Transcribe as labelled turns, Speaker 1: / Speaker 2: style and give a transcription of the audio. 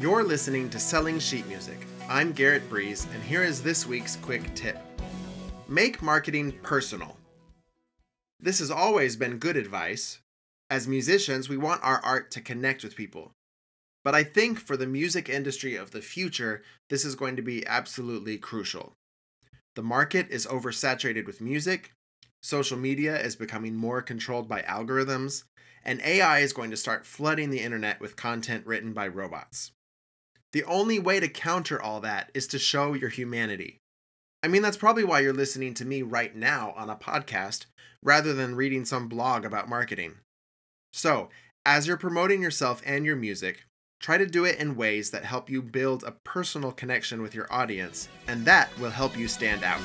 Speaker 1: You're listening to Selling Sheet Music. I'm Garrett Breeze, and here is this week's quick tip Make marketing personal. This has always been good advice. As musicians, we want our art to connect with people. But I think for the music industry of the future, this is going to be absolutely crucial. The market is oversaturated with music, social media is becoming more controlled by algorithms, and AI is going to start flooding the internet with content written by robots. The only way to counter all that is to show your humanity. I mean, that's probably why you're listening to me right now on a podcast rather than reading some blog about marketing. So, as you're promoting yourself and your music, try to do it in ways that help you build a personal connection with your audience, and that will help you stand out.